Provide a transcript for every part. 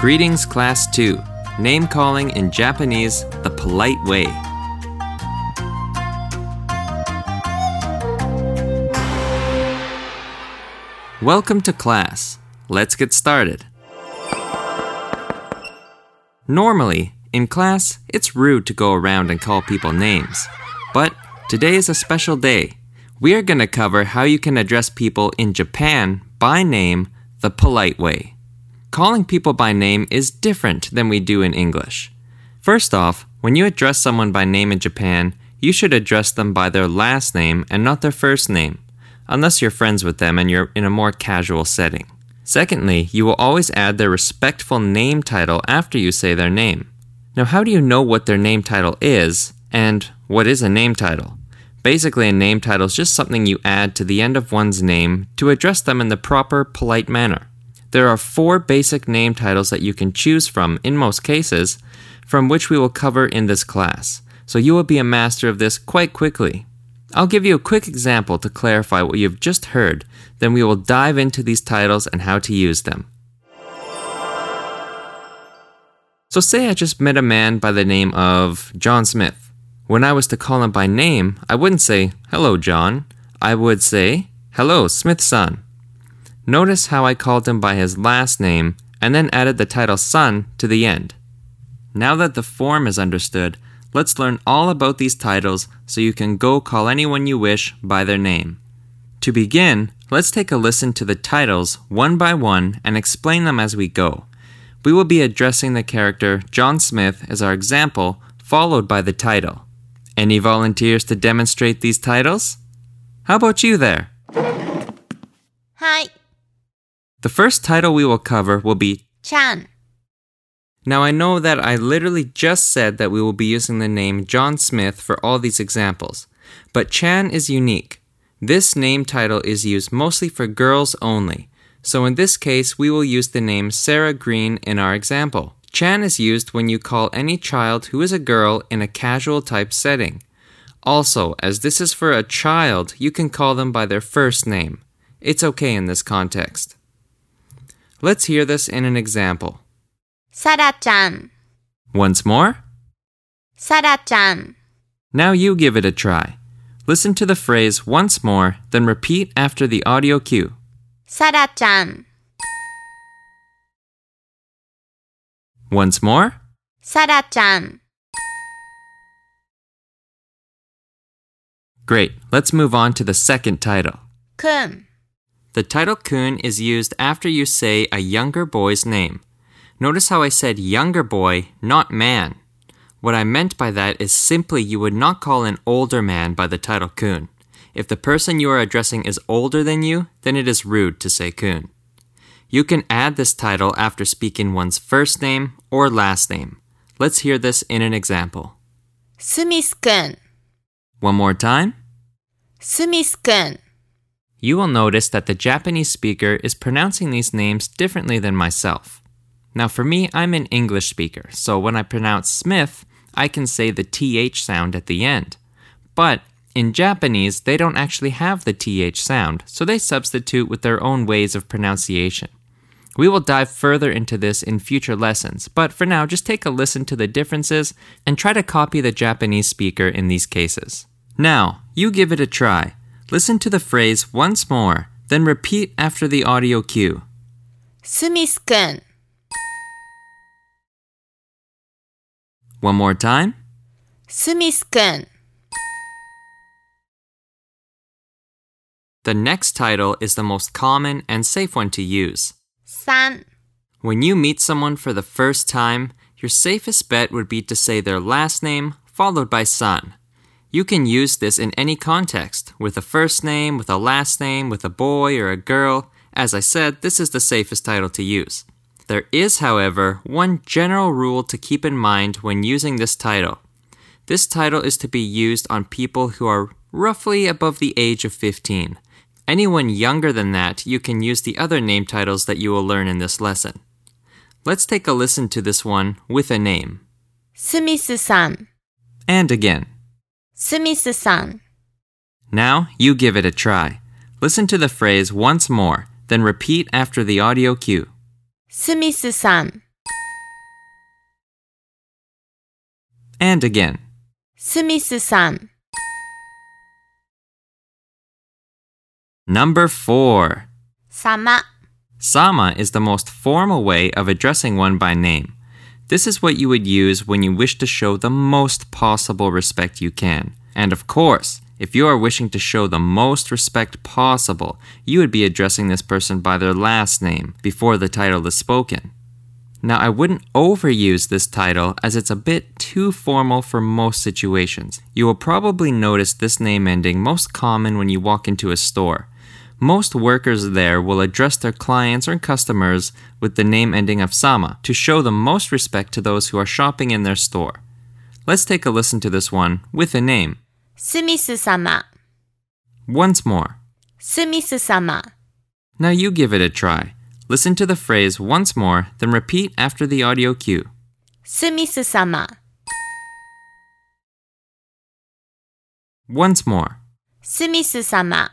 Greetings, Class 2. Name calling in Japanese the polite way. Welcome to class. Let's get started. Normally, in class, it's rude to go around and call people names. But today is a special day. We are going to cover how you can address people in Japan by name the polite way. Calling people by name is different than we do in English. First off, when you address someone by name in Japan, you should address them by their last name and not their first name, unless you're friends with them and you're in a more casual setting. Secondly, you will always add their respectful name title after you say their name. Now, how do you know what their name title is and what is a name title? Basically, a name title is just something you add to the end of one's name to address them in the proper, polite manner. There are four basic name titles that you can choose from in most cases, from which we will cover in this class, so you will be a master of this quite quickly. I'll give you a quick example to clarify what you've just heard, then we will dive into these titles and how to use them. So, say I just met a man by the name of John Smith. When I was to call him by name, I wouldn't say, Hello, John. I would say, Hello, Smith san. Notice how I called him by his last name and then added the title san to the end. Now that the form is understood, let's learn all about these titles so you can go call anyone you wish by their name. To begin, let's take a listen to the titles one by one and explain them as we go. We will be addressing the character John Smith as our example, followed by the title. Any volunteers to demonstrate these titles? How about you there? はい、the first title we will cover will be Chan. Now, I know that I literally just said that we will be using the name John Smith for all these examples, but Chan is unique. This name title is used mostly for girls only, so in this case, we will use the name Sarah Green in our example. Chan is used when you call any child who is a girl in a casual type setting. Also, as this is for a child, you can call them by their first name. It's okay in this context. Let's hear this in an example. さらちゃん、 Once more. さらちゃん、 Now you give it a try. Listen to the phrase once more, then repeat after the audio cue. さらちゃん、 Once more. さらちゃん、 Great. Let's move on to the second title. くん、 The title kun is used after you say a younger boy's name. Notice how I said younger boy, not man. What I meant by that is simply you would not call an older man by the title kun. If the person you are addressing is older than you, then it is rude to say kun. You can add this title after speaking one's first name or last name. Let's hear this in an example. Smith-kun. One more time. Smith-kun. You will notice that the Japanese speaker is pronouncing these names differently than myself. Now, for me, I'm an English speaker, so when I pronounce Smith, I can say the TH sound at the end. But in Japanese, they don't actually have the TH sound, so they substitute with their own ways of pronunciation. We will dive further into this in future lessons, but for now, just take a listen to the differences and try to copy the Japanese speaker in these cases. Now, you give it a try. Listen to the phrase once more, then repeat after the audio cue. スミスくん、 One more time. スミスくん、 The next title is the most common and safe one to use. さん、 When you meet someone for the first time, your safest bet would be to say their last name followed by son. You can use this in any context, with a first name, with a last name, with a boy or a girl. As I said, this is the safest title to use. There is, however, one general rule to keep in mind when using this title. This title is to be used on people who are roughly above the age of 15. Anyone younger than that, you can use the other name titles that you will learn in this lesson. Let's take a listen to this one with a name. Smith-san. And again. Smith san. Now you give it a try. Listen to the phrase once more, then repeat after the audio cue. Smith san. And again. Smith san. Number four. Sama. Sama is the most formal way of addressing one by name. This is what you would use when you wish to show the most possible respect you can. And of course, if you are wishing to show the most respect possible, you would be addressing this person by their last name before the title is spoken. Now, I wouldn't overuse this title as it's a bit too formal for most situations. You will probably notice this name ending most common when you walk into a store most workers there will address their clients or customers with the name ending of sama to show the most respect to those who are shopping in their store. Let's take a listen to this one with a name. Sumisu sama. Once more. Sumisu sama. Now you give it a try. Listen to the phrase once more, then repeat after the audio cue. Sumisu sama. Once more. Sumisu sama.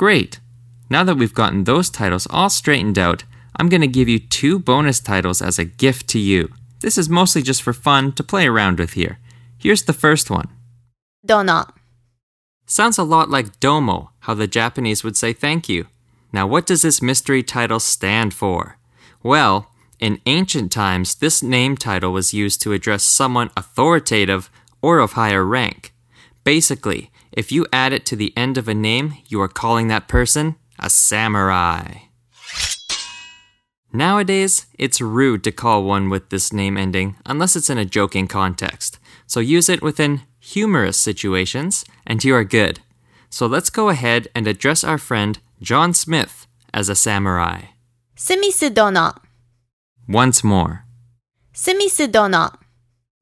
Great! Now that we've gotten those titles all straightened out, I'm going to give you two bonus titles as a gift to you. This is mostly just for fun to play around with here. Here's the first one. どの、Sounds a lot like domo, how the Japanese would say thank you. Now, what does this mystery title stand for? Well, in ancient times, this name title was used to address someone authoritative or of higher rank. Basically, if you add it to the end of a name, you are calling that person a samurai. Nowadays, it's rude to call one with this name ending unless it's in a joking context. So use it within humorous situations and you are good. So let's go ahead and address our friend John Smith as a samurai. スミス殿、 Once more. スミス殿、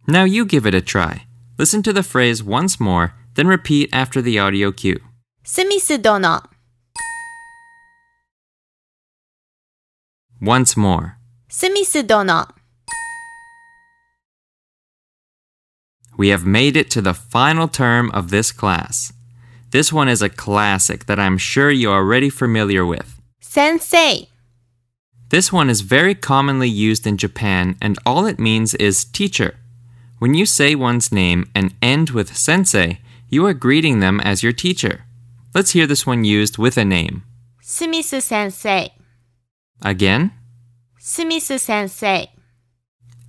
Now you give it a try. Listen to the phrase once more, then repeat after the audio cue. スミス殿、 Once more. スミス殿、 We have made it to the final term of this class. This one is a classic that I'm sure you're already familiar with. 先生、 This one is very commonly used in Japan, and all it means is teacher. When you say one's name and end with sensei, you are greeting them as your teacher. Let's hear this one used with a name. Smith sensei. Again? Smith sensei.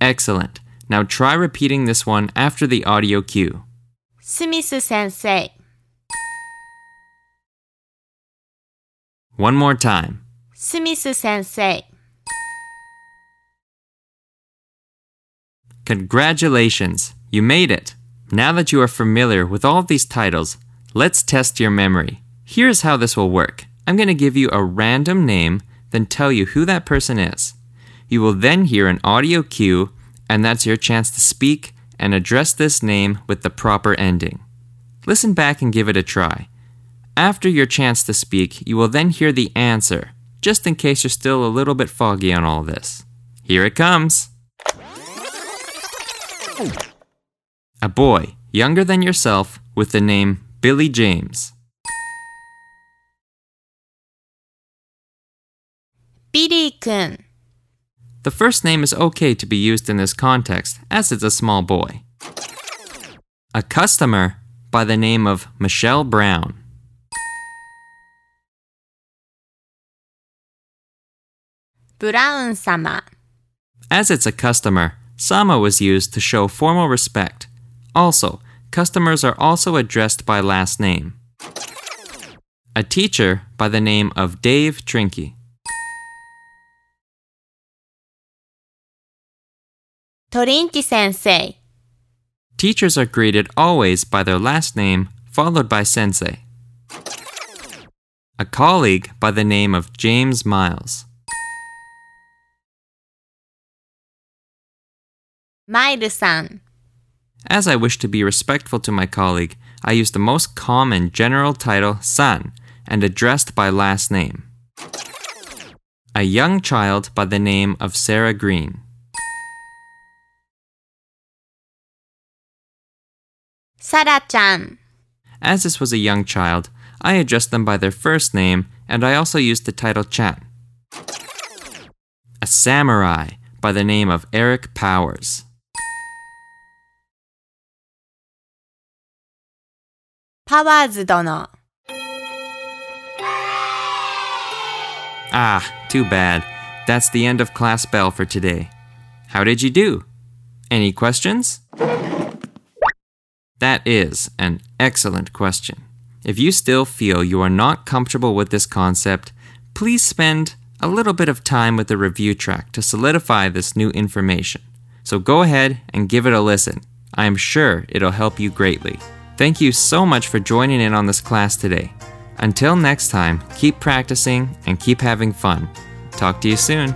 Excellent. Now try repeating this one after the audio cue. Smith sensei. One more time. Smith sensei. Congratulations! You made it! Now that you are familiar with all of these titles, let's test your memory. Here's how this will work I'm going to give you a random name, then tell you who that person is. You will then hear an audio cue, and that's your chance to speak and address this name with the proper ending. Listen back and give it a try. After your chance to speak, you will then hear the answer, just in case you're still a little bit foggy on all this. Here it comes. A boy, younger than yourself, with the name Billy James. Billy kun. The first name is okay to be used in this context, as it's a small boy. A customer by the name of Michelle Brown. Brown sama. As it's a customer, Sama was used to show formal respect. Also, customers are also addressed by last name. A teacher by the name of Dave Trinke. Torinki sensei. Teachers are greeted always by their last name, followed by sensei. A colleague by the name of James Miles. Maida-san. As I wish to be respectful to my colleague, I use the most common general title san and addressed by last name. A young child by the name of Sarah Green. Sarah-chan. As this was a young child, I addressed them by their first name and I also used the title chan. A samurai by the name of Eric Powers. パワーズ殿。 Ah, too bad. That's the end of Class Bell for today. How did you do? Any questions? That is an excellent question. If you still feel you are not comfortable with this concept, please spend a little bit of time with the review track to solidify this new information. So go ahead and give it a listen. I am sure it'll help you greatly. Thank you so much for joining in on this class today. Until next time, keep practicing and keep having fun. Talk to you soon.